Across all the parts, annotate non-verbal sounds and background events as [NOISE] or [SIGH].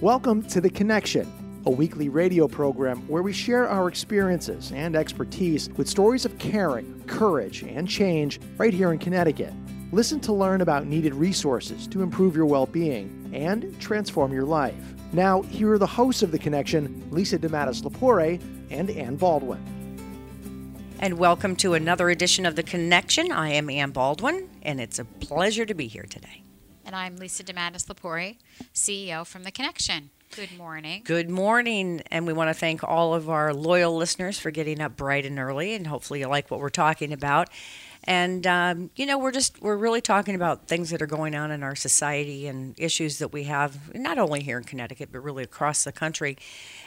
Welcome to The Connection, a weekly radio program where we share our experiences and expertise with stories of caring, courage, and change right here in Connecticut. Listen to learn about needed resources to improve your well being and transform your life. Now, here are the hosts of The Connection Lisa DeMattis Lapore and Ann Baldwin. And welcome to another edition of The Connection. I am Ann Baldwin, and it's a pleasure to be here today. And I'm Lisa DeMattis Lapore, CEO from The Connection. Good morning. Good morning, and we want to thank all of our loyal listeners for getting up bright and early, and hopefully you like what we're talking about. And um, you know, we're just we're really talking about things that are going on in our society and issues that we have, not only here in Connecticut, but really across the country.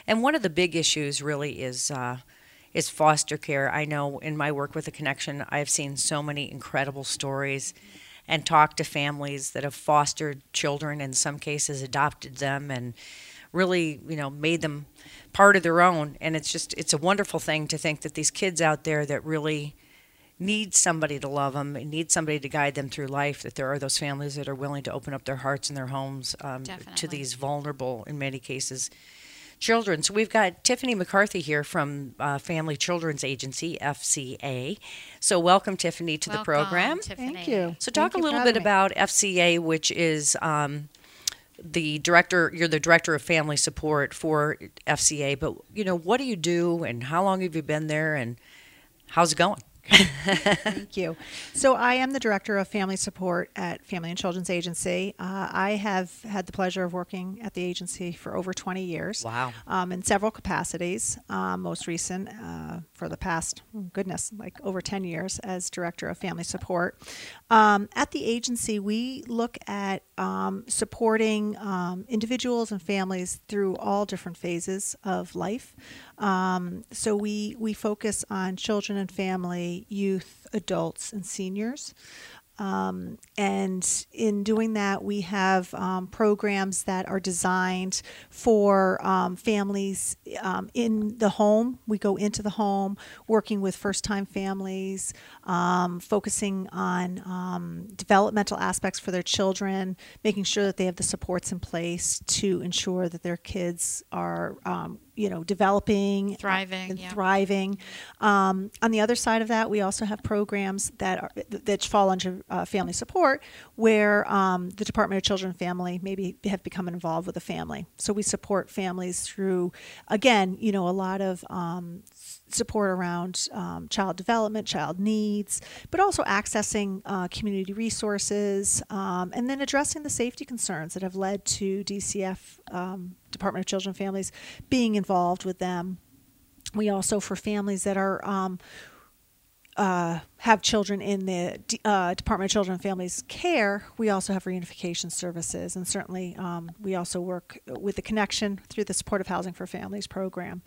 And one of the big issues really is. Uh, is foster care. I know in my work with the connection, I've seen so many incredible stories and talk to families that have fostered children, in some cases adopted them, and really, you know, made them part of their own. And it's just, it's a wonderful thing to think that these kids out there that really need somebody to love them and need somebody to guide them through life, that there are those families that are willing to open up their hearts and their homes um, to these vulnerable, in many cases, children. So we've got Tiffany McCarthy here from uh, Family Children's Agency, FCA. So welcome, Tiffany, to the Welcome, program. Tiffany. Thank you. So talk Thank a little bit me. about FCA, which is um, the director. You're the director of family support for FCA. But you know, what do you do, and how long have you been there, and how's it going? [LAUGHS] Thank you. So, I am the director of family support at Family and Children's Agency. Uh, I have had the pleasure of working at the agency for over 20 years. Wow. Um, in several capacities. Um, most recent, uh, for the past, goodness, like over 10 years as director of family support. Um, at the agency, we look at um, supporting um, individuals and families through all different phases of life. Um, so we we focus on children and family, youth, adults, and seniors. Um, and in doing that, we have um, programs that are designed for um, families um, in the home. We go into the home, working with first time families, um, focusing on um, developmental aspects for their children, making sure that they have the supports in place to ensure that their kids are. You know, developing, Thriving, and yeah. thriving. Um, on the other side of that, we also have programs that are that fall under uh, family support, where um, the Department of Children and Family maybe have become involved with a family. So we support families through, again, you know, a lot of um, support around um, child development, child needs, but also accessing uh, community resources, um, and then addressing the safety concerns that have led to DCF, um, Department of Children and Families, being involved with them. We also, for families that are um, uh, have children in the uh, Department of Children and Families care, we also have reunification services, and certainly um, we also work with the Connection through the Supportive Housing for Families program.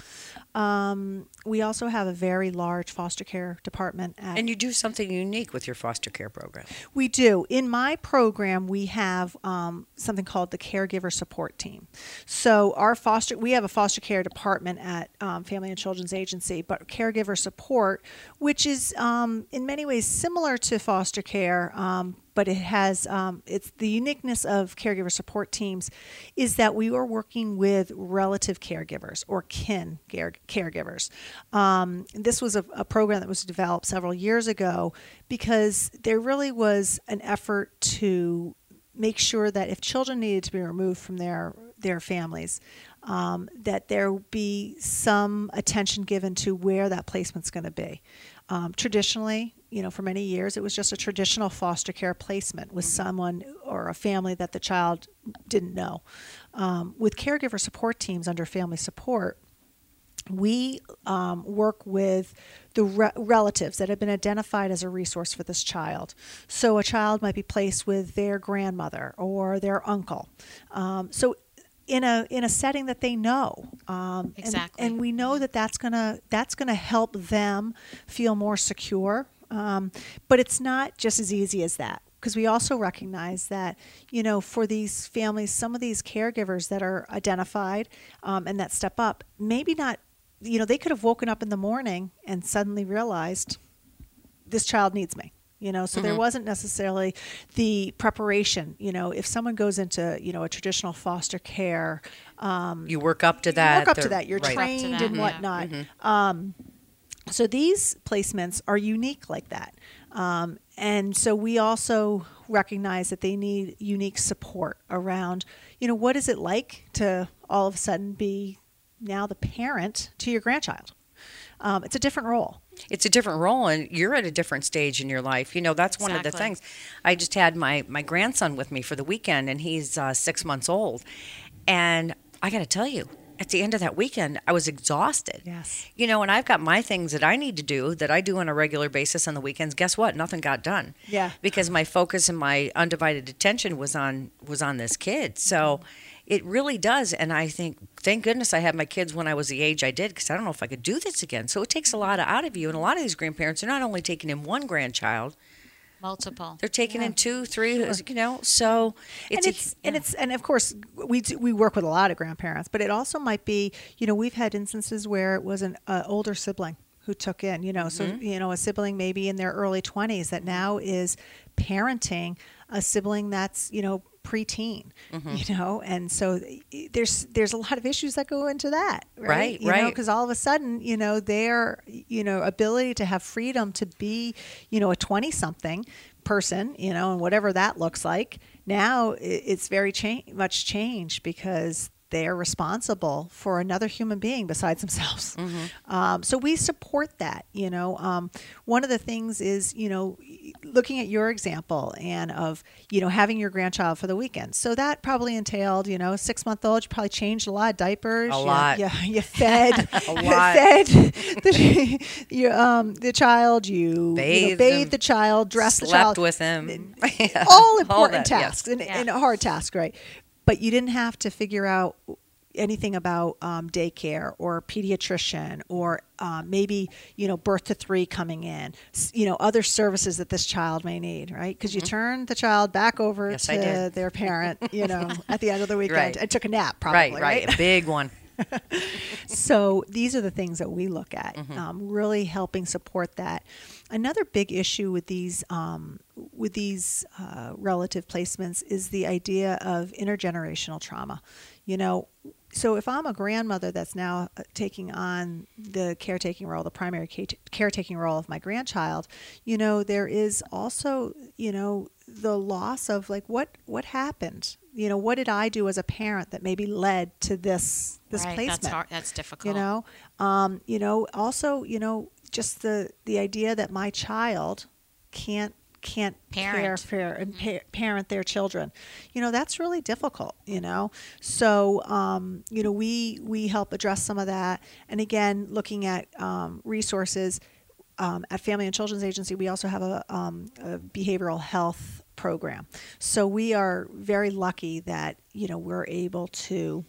Um, we also have a very large foster care department at And you do something unique with your foster care program. we do. In my program, we have um, something called the Caregiver Support Team. So our foster, we have a foster care department at um, Family and Children's Agency, but caregiver support, which is um, in many ways similar to foster care, um, but it has um, it's the uniqueness of caregiver support teams is that we are working with relative caregivers or kin care- caregivers. Um, this was a, a program that was developed several years ago because there really was an effort to make sure that if children needed to be removed from their their families, um, that there be some attention given to where that placement's going to be. Um, traditionally, you know, for many years, it was just a traditional foster care placement with someone or a family that the child didn't know. Um, with caregiver support teams under family support, we um, work with the re- relatives that have been identified as a resource for this child. So a child might be placed with their grandmother or their uncle. Um, so in a in a setting that they know. Um, and- Exactly. And, we know that that's gonna that's gonna help them feel more secure. Um, but it's not just as easy as that because we also recognize that you know for these families, some of these caregivers that are identified um, and that step up, maybe not. You know, they could have woken up in the morning and suddenly realized this child needs me you know so there wasn't necessarily the preparation you know if someone goes into you know a traditional foster care um, You work up to that you work up to that you're right. trained that, and yeah. whatnot um, so these placements are unique like that. Um, and so we also recognize that they need unique support around you know what is it like to all of a sudden be now the parent to your grandchild? Um, it's a different role. It's a different role and you're at a different stage in your life. You know that's one of the things. I just had my my grandson with me for the weekend and he's uh, six months old. And i gotta tell you at the end of that weekend i was exhausted. Yes. you know and i've got my things that i need to do that i do on a regular basis on the weekends. Guess what? Nothing got done. Yeah. because my focus and my undivided attention was on was on this kid. So mm-hmm. it really does. And i think thank goodness i had my kids when i was the age i did because i don't know if i could do this again. So it takes a lot out of you. And a lot of these grandparents are not only taking in one grandchild Multiple. they're taking in two three you know so it's, and a- it's and it's and of course we do, we work with a lot of grandparents, but it also might be you know we've had instances where it was an uh, older sibling who took in you know so Mm-hmm. you know a sibling maybe in their early 20s that now is parenting a sibling that's you know preteen Mm-hmm. you know and so there's there's a lot of issues that go into that right Right, you right. because all of a sudden you know their you know ability to have freedom to be you know a 20 something person you know and whatever that looks like now it's very cha- much changed because they're responsible for another human being besides themselves um, so we support that you know um, one of the things is you know looking at your example and of you know having your grandchild for the weekend so that probably entailed you know six month old you probably changed a lot of diapers A you- lot. you, you [LAUGHS] fed A [LAUGHS] lot. fed [LAUGHS] the, you, um, the child you you know, Bathed bathed the child dressed the slept child with him all important that, yes. tasks and, Yeah. and a hard task, right? But you didn't have to figure out anything about um, daycare or pediatrician or uh, maybe you know birth to three coming in you know other services that this child may need right because you turn the child back over Mm-hmm. Yes, to their parent you know [LAUGHS] at the end of the weekend Right. and took a nap probably right right a big one [LAUGHS] so these are the things that we look at, Mm-hmm. um, really helping support that. Another big issue with these um, with these uh, relative placements is the idea of intergenerational trauma. You know, so if I'm a grandmother that's now uh, taking on the caretaking role, the primary caretaking role of my grandchild, you know, there is also you know the loss of like what what happened. You know, what did I do as a parent that maybe led to this this right. placement? That's hard. That's difficult. you know um, you know also you know just the the idea that my child can't can't care Parent. for and pa- parent their children you know that's really difficult you know so um, you know we we help address some of that and again looking at um, resources um, at Family and Children's Agency, we also have a, um, a behavioral health program. So we are very lucky that you know we're able to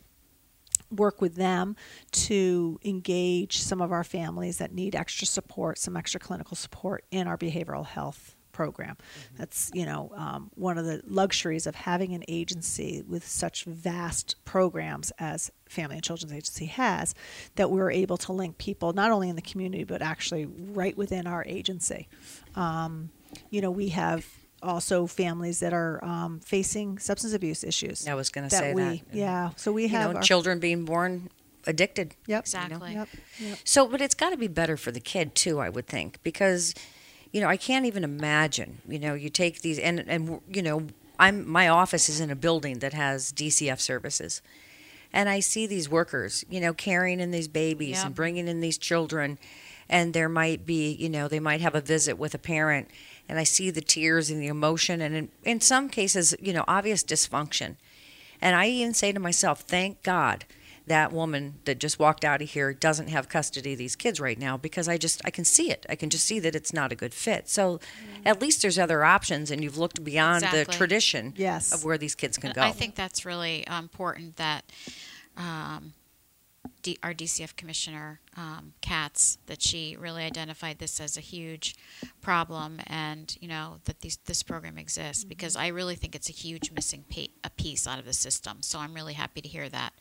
work with them to engage some of our families that need extra support, some extra clinical support in our behavioral health program. That's you know um, one of the luxuries of having an agency with such vast programs as Family and Children's Agency has, that we're able to link people not only in the community but actually right within our agency. Um, you know, we have also families that are um, facing substance abuse issues. I was gonna say we, that. Yeah, so we you have know our- children being born addicted Yep. Exactly. Yep. Yep. So, but it's got to be better for the kid too, I would think, because, you know, I can't even imagine. You know, you take these, and and you know, I'm my office is in a building that has DCF services, and I see these workers, you know, carrying in these babies Yeah. and bringing in these children, and there might be, you know, they might have a visit with a parent, and I see the tears and the emotion, and in, in some cases, you know, obvious dysfunction. And I even say to myself, thank God that woman that just walked out of here doesn't have custody of these kids right now because I just I can see it. I can just see that it's not a good fit. So at least there's other options and you've looked beyond the tradition Yes. of where these kids can go. I think that's really uh, important that um, D- our DCF commissioner um, Katz that she really identified this as a huge problem, and you know that these, this program exists because I really think it's a huge missing pe- a piece out of the system. So I'm really happy to hear that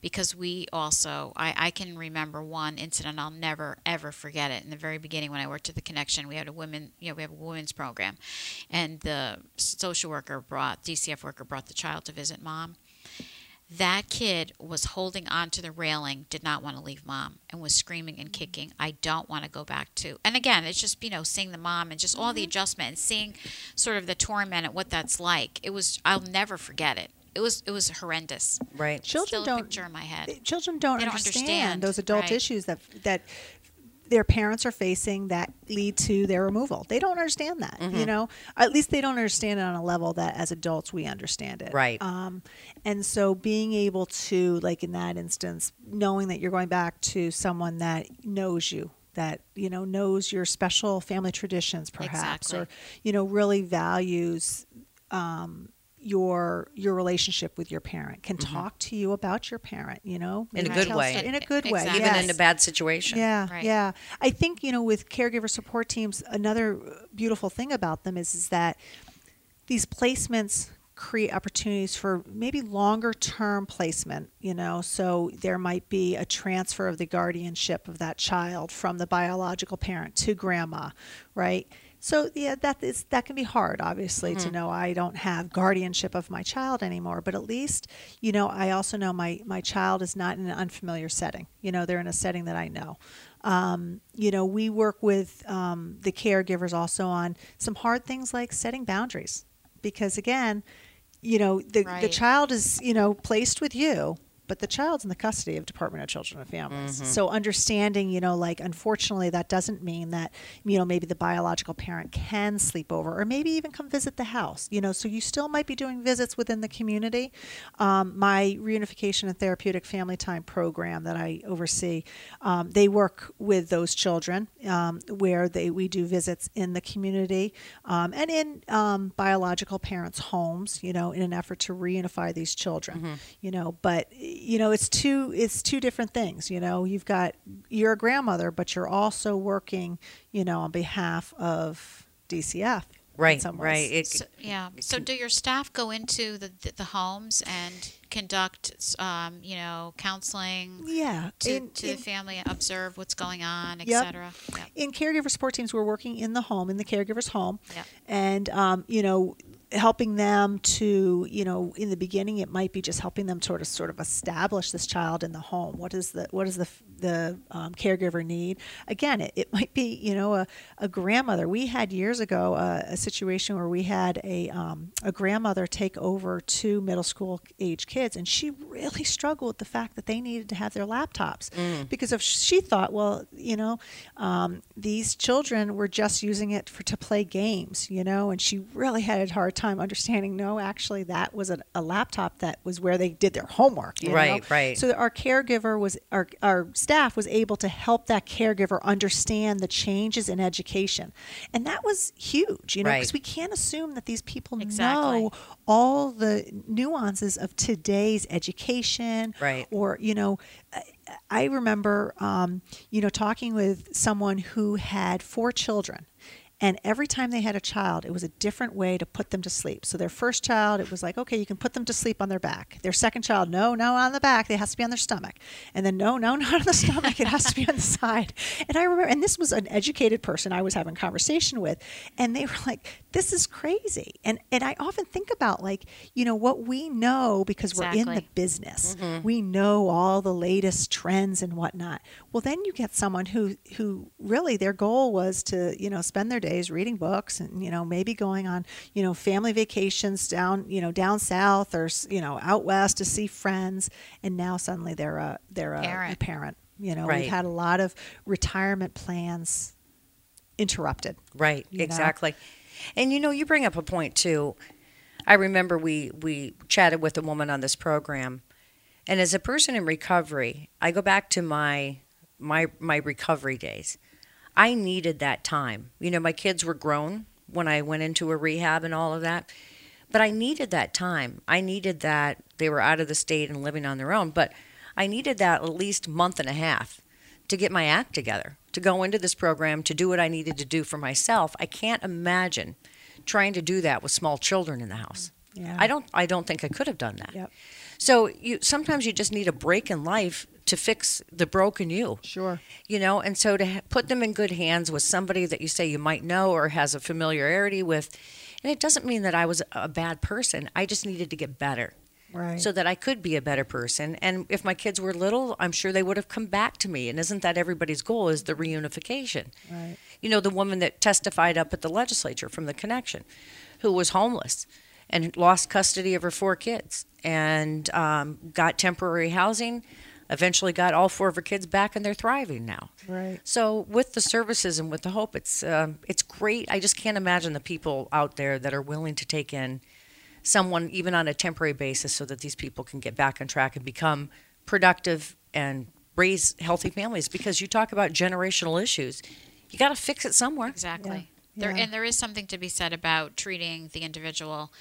because we also I, I can remember one incident I'll never ever forget it in the very beginning when I worked at the Connection. We had a women you know we have a women's program, and the social worker brought DCF worker brought the child to visit mom that kid was holding on to the railing, did not want to leave mom, and was screaming and mm-hmm. kicking. I don't want to go back to. And again, it's just you know seeing the mom and just all the mm-hmm. adjustment and seeing sort of the torment and what that's like. It was I'll never forget it. It was it was horrendous. right. Children Still don't picture in my head. children don't, They don't understand, understand, those adult right. issues that that their parents are facing that lead to their removal. They don't understand that, Mm-hmm. you know. At least they don't understand it on a level that as adults we understand it. Right. Um, and so being able to, like in that instance, knowing that you're going back to someone that knows you. That you know knows your special family traditions, perhaps, Exactly. or you know really values um, your your relationship with your parent. Can talk to you about your parent. You know, Mm-hmm. In a maybe good way. In a good way, Exactly. Even yes. in a bad situation. Yeah, Right. yeah. I think you know with caregiver support teams, another beautiful thing about them is is that these placements create opportunities for maybe longer term placement you know so there might be a transfer of the guardianship of that child from the biological parent to grandma right so yeah that is that can be hard obviously to know i don't have guardianship of my child anymore but at least you know i also know my my child is not in an unfamiliar setting. You know they're in a setting that i know. Um, you know we work with um, the caregivers also on some hard things like setting boundaries because again you know the, the child is you know placed with you but the child's in the custody of department of children and families. So understanding you know like unfortunately that doesn't mean that you know maybe the biological parent can sleep over or maybe even come visit the house you know so you still might be doing visits within the community. Um, my reunification and therapeutic family time program that i oversee um, they work with those children um, where they we do visits in the community um, and in um, biological parents homes you know in an effort to reunify these children you know but you know it's two it's two different things you know you've got you're a grandmother but you're also working you know on behalf of dcf Right, some right. It, So, yeah. So do your staff go into the the, the homes and conduct um, you know counseling yeah to, in- to in- the family, observe what's going on, Yep. etc. Yep. in caregiver support teams, we're working in the home, in the caregiver's home, Yep. and um, you know, helping them to, you know, in the beginning, it might be just helping them sort of sort of establish this child in the home. What is the what does the the um, caregiver need? Again, it, it might be, you know, a, a grandmother. We had years ago uh, a situation where we had a um, a grandmother take over two middle school age kids, and she really struggled with the fact that they needed to have their laptops because if she thought, well, you know, um, these children were just using it for to play games, you know, and she really had a hard time understanding. No, actually, that was a, a laptop that was where they did their homework. you know? Right, right. So our caregiver was our our staff was able to help that caregiver understand the changes in education, and that was huge, you know, Right. because we can't assume that these people Exactly. know all the nuances of today's education Right. or you know I- i remember um, you know talking with someone who had four children and every time they had a child it was a different way to put them to sleep so their first child it was like okay you can put them to sleep on their back their second child no no on the back it has to be on their stomach and then no no [LAUGHS] not on the stomach it has to be on the [LAUGHS] side and i remember and this was an educated person i was having conversation with and they were like this is crazy and and i often think about like you know what we know because we're in the Exactly. business. Mm-hmm. We know all the latest trends and whatnot. Well, then you get someone who who really their goal was to you know spend their days reading books and you know maybe going on you know family vacations down you know down south or you know out west to see friends, and now suddenly they're a they're a Parent. a parent. You know, Right. we've had a lot of retirement plans interrupted. Right, you know? exactly. And you know, you bring up a point too. I remember we we chatted with a woman on this program, And as a person in recovery, I go back to my my my recovery days. I needed that time. You know, my kids were grown when I went into a rehab and all of that. But I needed that time. I needed that they were out of the state and living on their own, but I needed that at least month and a half to get my act together, to go into this program, to do what I needed to do for myself. I can't imagine trying to do that with small children in the house. Yeah. I don't I don't think I could have done that. Yep. So you sometimes you just need a break in life to fix the broken you. Sure. You know, and so to ha- put them in good hands with somebody that you say you might know or has a familiarity with, and it doesn't mean that I was a bad person. I just needed to get better Right. so that I could be a better person. And if my kids were little, I'm sure they would have come back to me. And isn't that everybody's goal is the reunification? Right. You know, the woman that testified up at the legislature from the connection, who was homeless and lost custody of her four kids and um, got temporary housing, eventually got all four of her kids back and they're thriving now. Right. So with the services and with the hope, it's um, it's great. I just can't imagine the people out there that are willing to take in someone even on a temporary basis so that these people can get back on track and become productive and raise healthy families because you talk about generational issues you got to fix it somewhere Exactly. Yeah. There Yeah. and there is something to be said about treating the individual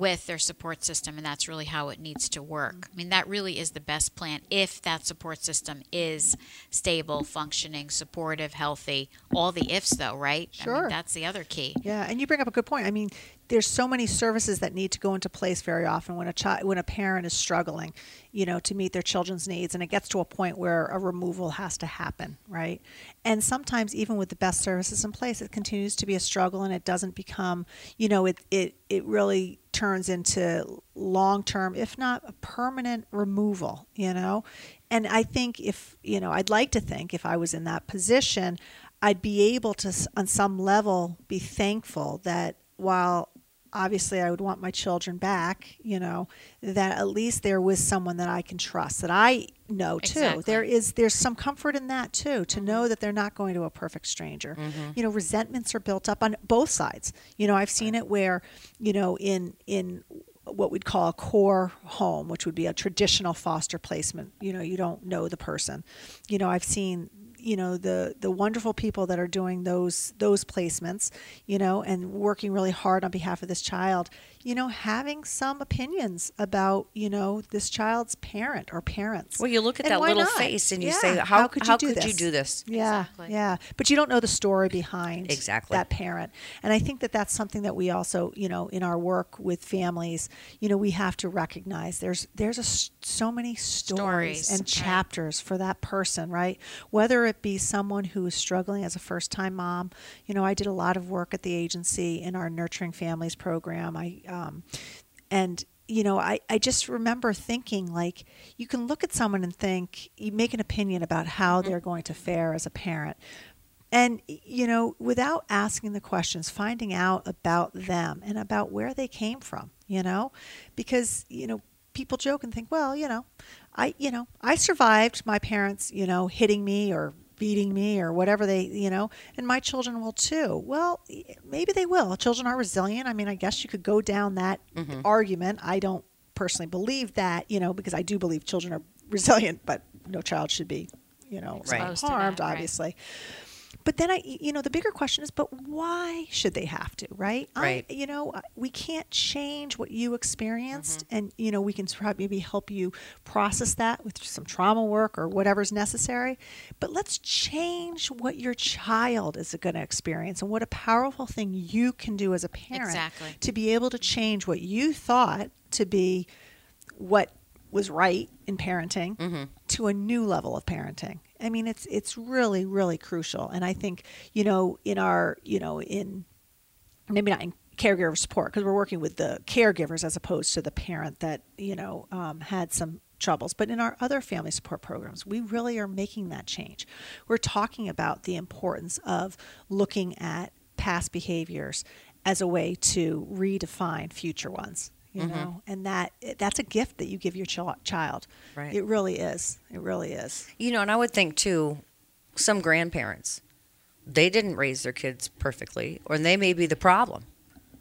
with their support system and that's really how it needs to work. I mean that really is the best plan if that support system is stable, functioning, supportive, healthy. All the ifs though, right? I Sure. mean, that's the other key. Yeah, and you bring up a good point. I mean, there's so many services that need to go into place very often when a child, when a parent is struggling, you know, to meet their children's needs, and it gets to a point where a removal has to happen, right? And sometimes, even with the best services in place, it continues to be a struggle, and it doesn't become, you know, it it it really turns into long term, if not a permanent removal, you know. And I think if you know, I'd like to think if I was in that position, I'd be able to, on some level, be thankful that while obviously I would want my children back, you know, that at least there was someone that I can trust, that I know too. Exactly. There is there's some comfort in that too, to mm-hmm. know that they're not going to a perfect stranger. Mm-hmm. You know, resentments are built up on both sides. You know, I've seen it where, you know, in in what we'd call a core home, which would be a traditional foster placement. You know, you don't know the person. You know, I've seen you know the the wonderful people that are doing those those placements you know and working really hard on behalf of this child you know having some opinions about you know this child's parent or parents well you look at And that little not? face and you Yeah, say how, could you how do could this you do this yeah Exactly. yeah but you don't know the story behind Exactly. that parent and i think that that's something that we also you know in our work with families you know we have to recognize there's there's a, s- so many stories, Stories, and right. chapters for that person right whether it be someone who is struggling as a first time mom you know i did a lot of work at the agency in our nurturing families program i um, and you know I, I just remember thinking like you can look at someone and think you make an opinion about how they're going to fare as a parent. And you know without asking the questions finding out about them and about where they came from you know? Because you know people joke and think well you know i you know i survived my parents you know hitting me or beating me or whatever they you know and my children will too. Well maybe they will. Children are resilient. I mean i guess you could go down that mm-hmm. argument. I don't personally believe that you know because i do believe children are resilient but no child should be you know Right. Exposed to that, harmed right. But then I, you know, the bigger question is, but why should they have to, right? Right. I, you know, uh, we can't change what you experienced, Mm-hmm. and you know, we can try, maybe help you process that with some trauma work or whatever's necessary. But let's change what your child is going to experience, and what a powerful thing you can do as a parent Exactly. to be able to change what you thought to be what was right in parenting Mm-hmm. to a new level of parenting. I mean, it's it's really really crucial, and I think you know in our you know in maybe not in caregiver support because we're working with the caregivers as opposed to the parent that you know um, had some troubles. But in our other family support programs we really are making that change. We're talking about the importance of looking at past behaviors as a way to redefine future ones you mm-hmm. know and that that's a gift that you give your chil- child Right. it really is it really is You know, and I would think too, some grandparents, they didn't raise their kids perfectly, or they may be the problem.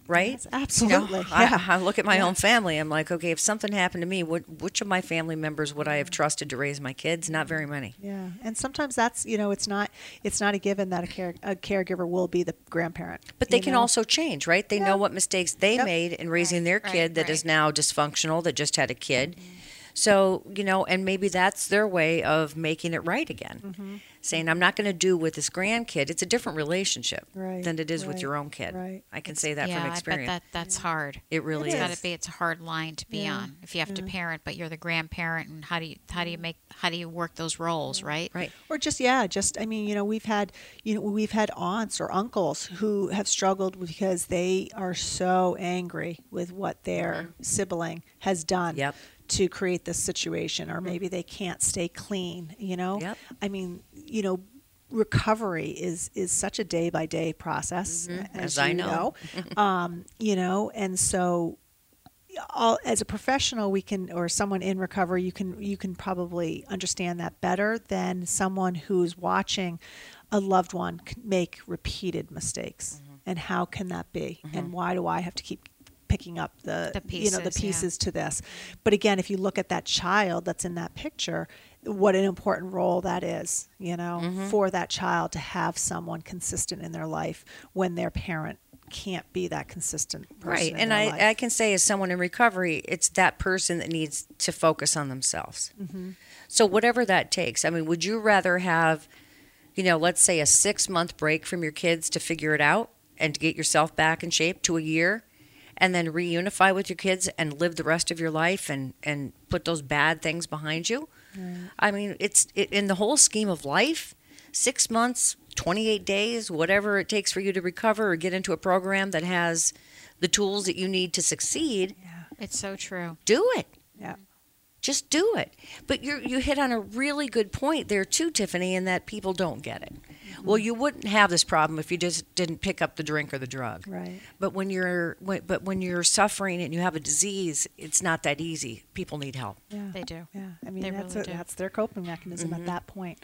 Right? Yes, absolutely. You know, I- Yeah. I, look at my Yeah. own family. I'm like, okay, if something happened to me, what, which of my family members would I have trusted to raise my kids? Not very many. Yeah, and sometimes that's you know it's not it's not a given that a care a caregiver will be the grandparent. But they can know? also change, right? They Yeah. know what mistakes they Yep. made in raising their right, kid that is right. now dysfunctional, that just had a kid. Mm-hmm. So, you know, and maybe that's their way of making it right again. Mm-hmm. Saying, I'm not going to do with this grandkid. It's a different relationship Right, than it is with your own kid. right. I can say that yeah, from I experience. bet that that's hard. it really It It's is. got to be. It's a hard line to be Yeah, on. If you have to parent, but you're the grandparent, and how do you how do you make how do you work those roles, right? Right. or just yeah just i mean you know we've had you know we've had aunts or uncles who have struggled because they are so angry with what their sibling has done Yep. To create this situation or maybe they can't stay clean you know? Yep. i mean you know recovery is is such a day by day process as, As I you know. [LAUGHS] um, you know and so all as a professional we can or someone in recovery you can you can probably understand that better than someone who's watching a loved one make repeated mistakes. Mm-hmm. and how can that be? And why do i have to keep picking up the, The you know the pieces, yeah. to this but again if you look at that child that's in that picture what an important role that is you know Mm-hmm. for that child to have someone consistent in their life when their parent can't be that consistent person Right. And I, life. I can say, as someone in recovery, it's that person that needs to focus on themselves. Mm-hmm. So, whatever that takes. I mean, would you rather have, you know, let's say a six month break from your kids to figure it out and to get yourself back in shape to a year? And then reunify with your kids and live the rest of your life and, and put those bad things behind you. I mean, it's it, in the whole scheme of life, six months, 28 days, whatever it takes for you to recover or get into a program that has the tools that you need to succeed, Yeah. It's so true. do it. yeah Just do it. But you you hit on a really good point there too, Tiffany, in that people don't get it. Well, you wouldn't have this problem if you just didn't pick up the drink or the drug. right But when you're when, but when you're suffering and you have a disease, it's not that easy. People need help. Yeah, They do. Yeah, I mean They that's really a, do. that's their coping mechanism at that point,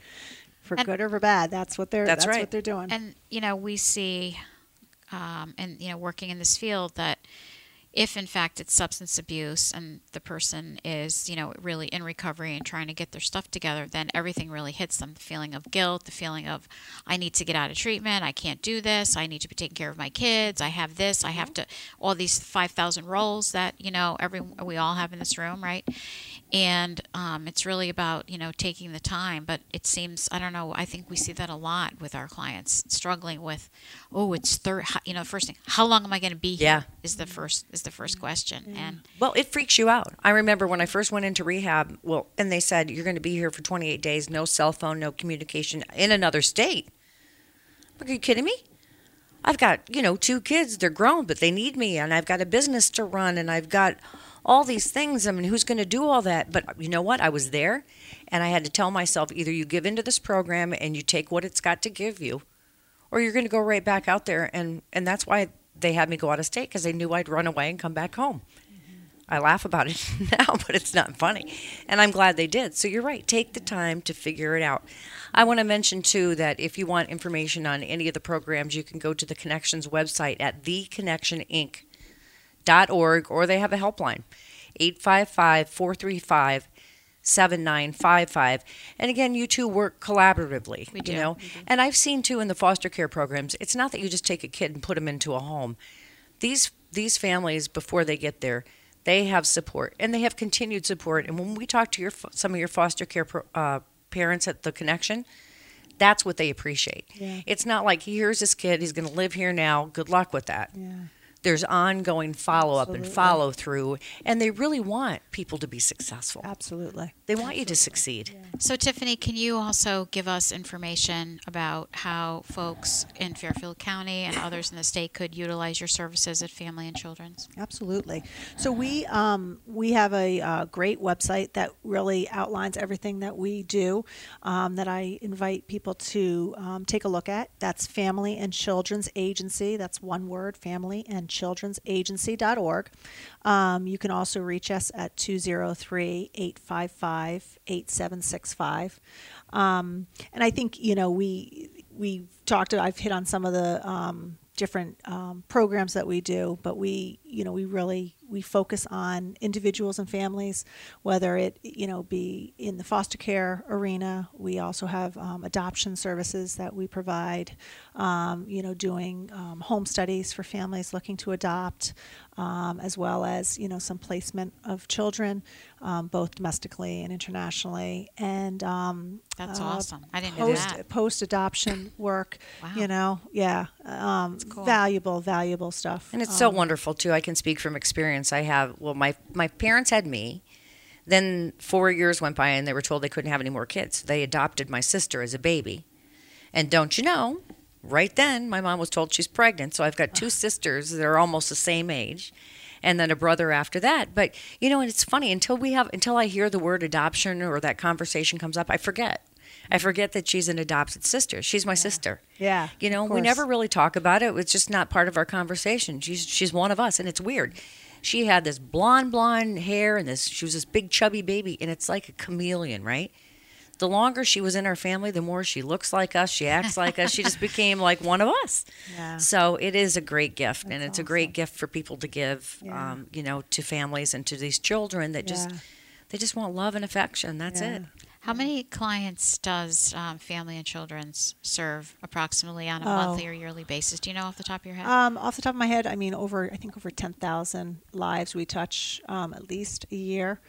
for And- good or for bad. That's what they're That's that's, right. what they're doing. And you know, we see, um, and you know, working in this field that if in fact it's substance abuse and the person is you know really in recovery and trying to get their stuff together, then everything really hits them. The feeling of guilt, the feeling of I need to get out of treatment, I can't do this, I need to be taking care of my kids, I have this, I have mm-hmm. to all these five thousand roles that you know every we all have in this room, right? And um, it's really about you know taking the time but it seems i don't know i think we see that a lot with our clients struggling with oh it's third you know first thing how long am i going to be here Yeah. is the first is the first question and Well, it freaks you out. I remember when I first went into rehab, well, and they said you're going to be here for 28 days, no cell phone, no communication in another state. Are you kidding me? I've got, you know, two kids, they're grown, but they need me and I've got a business to run and I've got all these things. I mean, who's going to do all that? But you know what? I was there and I had to tell myself either you give into this program and you take what it's got to give you or you're going to go right back out there and and that's why they had me go out of state because they knew I'd run away and come back home. Mm-hmm. I laugh about it [LAUGHS] now, but it's not funny. And I'm glad they did. So you're right. Take the time to figure it out. I want to mention, too, that if you want information on any of the programs, you can go to the Connections website at theconnectioninc.org or they have a helpline 855 435 7955. And again, you two work collaboratively. We do. You know, and I've seen too in the foster care programs, it's not that you just take a kid and put them into a home. These these families before they get there, they have support and they have continued support. And when we talk to your some of your foster care pro, uh, parents at the connection, that's what they appreciate. Yeah. It's not like here's this kid, he's going to live here now. Good luck with that. yeah, There's ongoing follow up and follow through, and they really want people to be successful. absolutely. They want you to succeed. so tiffany can you also give us information about how folks in fairfield county and others in the state could utilize your services at family and children's Absolutely. So we um, we have a uh, great website that really outlines everything that we do. Um, that I invite people to um, take a look at. That's Family and Children's Agency. That's one word. Family and Children's Agency.org. Um, you can also reach us at 203 855 8765. Um, and I think, you know, we, we've talked, I've hit on some of the, um, different um, programs that we do, but we, you know, we really we focus on individuals and families, whether it, you know, be in the foster care arena. We also have um, adoption services that we provide. Um, you know, doing um, home studies for families looking to adopt, um, as well as you know some placement of children, um, both domestically and internationally, and um, That's uh, awesome. I didn't know post, that. Post adoption work. Wow. You know, yeah, um, cool. valuable, valuable stuff. And it's so wonderful too. I can speak from experience. I have well, my my parents had me. Then four years went by, and they were told they couldn't have any more kids. They adopted my sister as a baby, and don't you know? Right then, my mom was told she's pregnant. So I've got two [SIGHS] sisters that are almost the same age, and then a brother after that. But you know, and it's funny until we have until I hear the word adoption or that conversation comes up, I forget. I mm-hmm. forget that she's an adopted sister. She's my sister. Yeah, You know, we never really talk about it. It's just not part of our conversation. She's she's one of us, and it's weird. She had this blonde, blonde hair, and this she was this big, chubby baby, and it's like a chameleon, right? The longer she was in our family, the more she looks like us. She acts like us. She just became like one of us. [LAUGHS] Yeah. So it is a great gift, and it's a great gift for people to give, Yeah. um, you know, to families and to these children that just they just want love and affection. That's Yeah. it. How many clients does um, Family and Children's serve approximately on a Oh. monthly or yearly basis? Do you know off the top of your head? Um, off the top of my head, I mean, over I think over ten thousand lives we touch um, at least a year.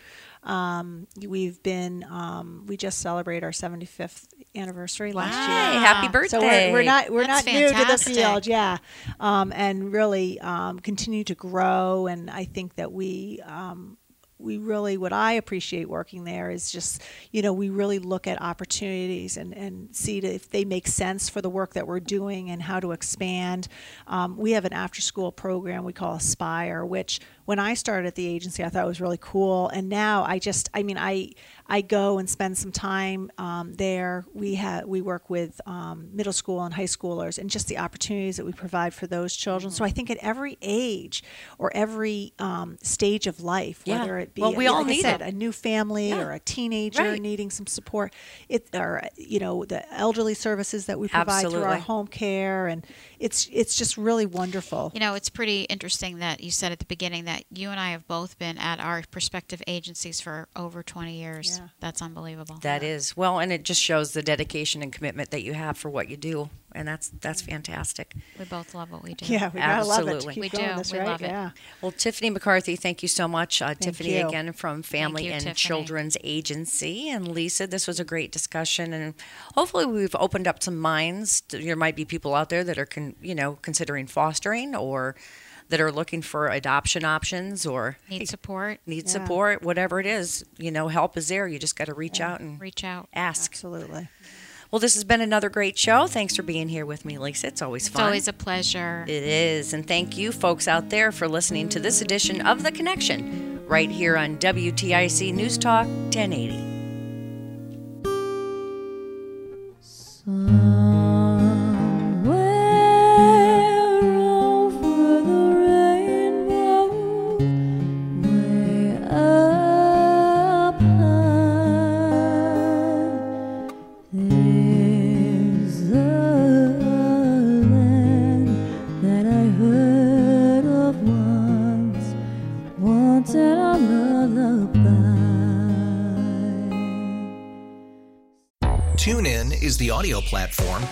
Um, we've been um, we just celebrate our seventy fifth anniversary last year. happy birthday! So we're, we're not we're That's not new to the field, yeah, um, and really um, continue to grow. And I think that we um, we really what I appreciate working there is just you know we really look at opportunities and and see if they make sense for the work that we're doing and how to expand. Um, we have an after school program we call Aspire, which when I started at the agency I thought was really cool, and now I just I mean I I go and spend some time um, there. We have we work with um, middle school and high schoolers, and just the opportunities that we provide for those children. So I think at every age or every um, stage of life, Yeah. whether it be Well, we like all I need said, it. a new family Yeah. or a teenager Right. needing some support, it or you know the elderly services that we provide through our home care, and it's it's just really wonderful. You know, it's pretty interesting that you said at the beginning that you and I have both been at our respective agencies for over 20 years. Yeah. That's unbelievable. That is well, and it just shows the dedication and commitment that you have for what you do, and that's that's fantastic. we both love what we do. Yeah, we gotta love it. to Absolutely. Keep We going do. This, We right? love it. Yeah. Well, Tiffany McCarthy, thank you so much. Uh, Tiffany you. again from Family you, and Tiffany. Children's Agency, and Lisa. This was a great discussion, and hopefully we've opened up some minds. There might be people out there that are, con, you know, considering fostering or that are looking for adoption options or Need support? need Yeah. support, whatever it is. You know, help is there. You just got to reach out and Reach out. ask. Absolutely. Well, this has been another great show. Thanks for being here with me, Lisa. It's always It's fun. It's always a pleasure. It is. And thank you, folks out there, for listening to this edition of The Connection right here on WTIC News Talk 1080. TuneIn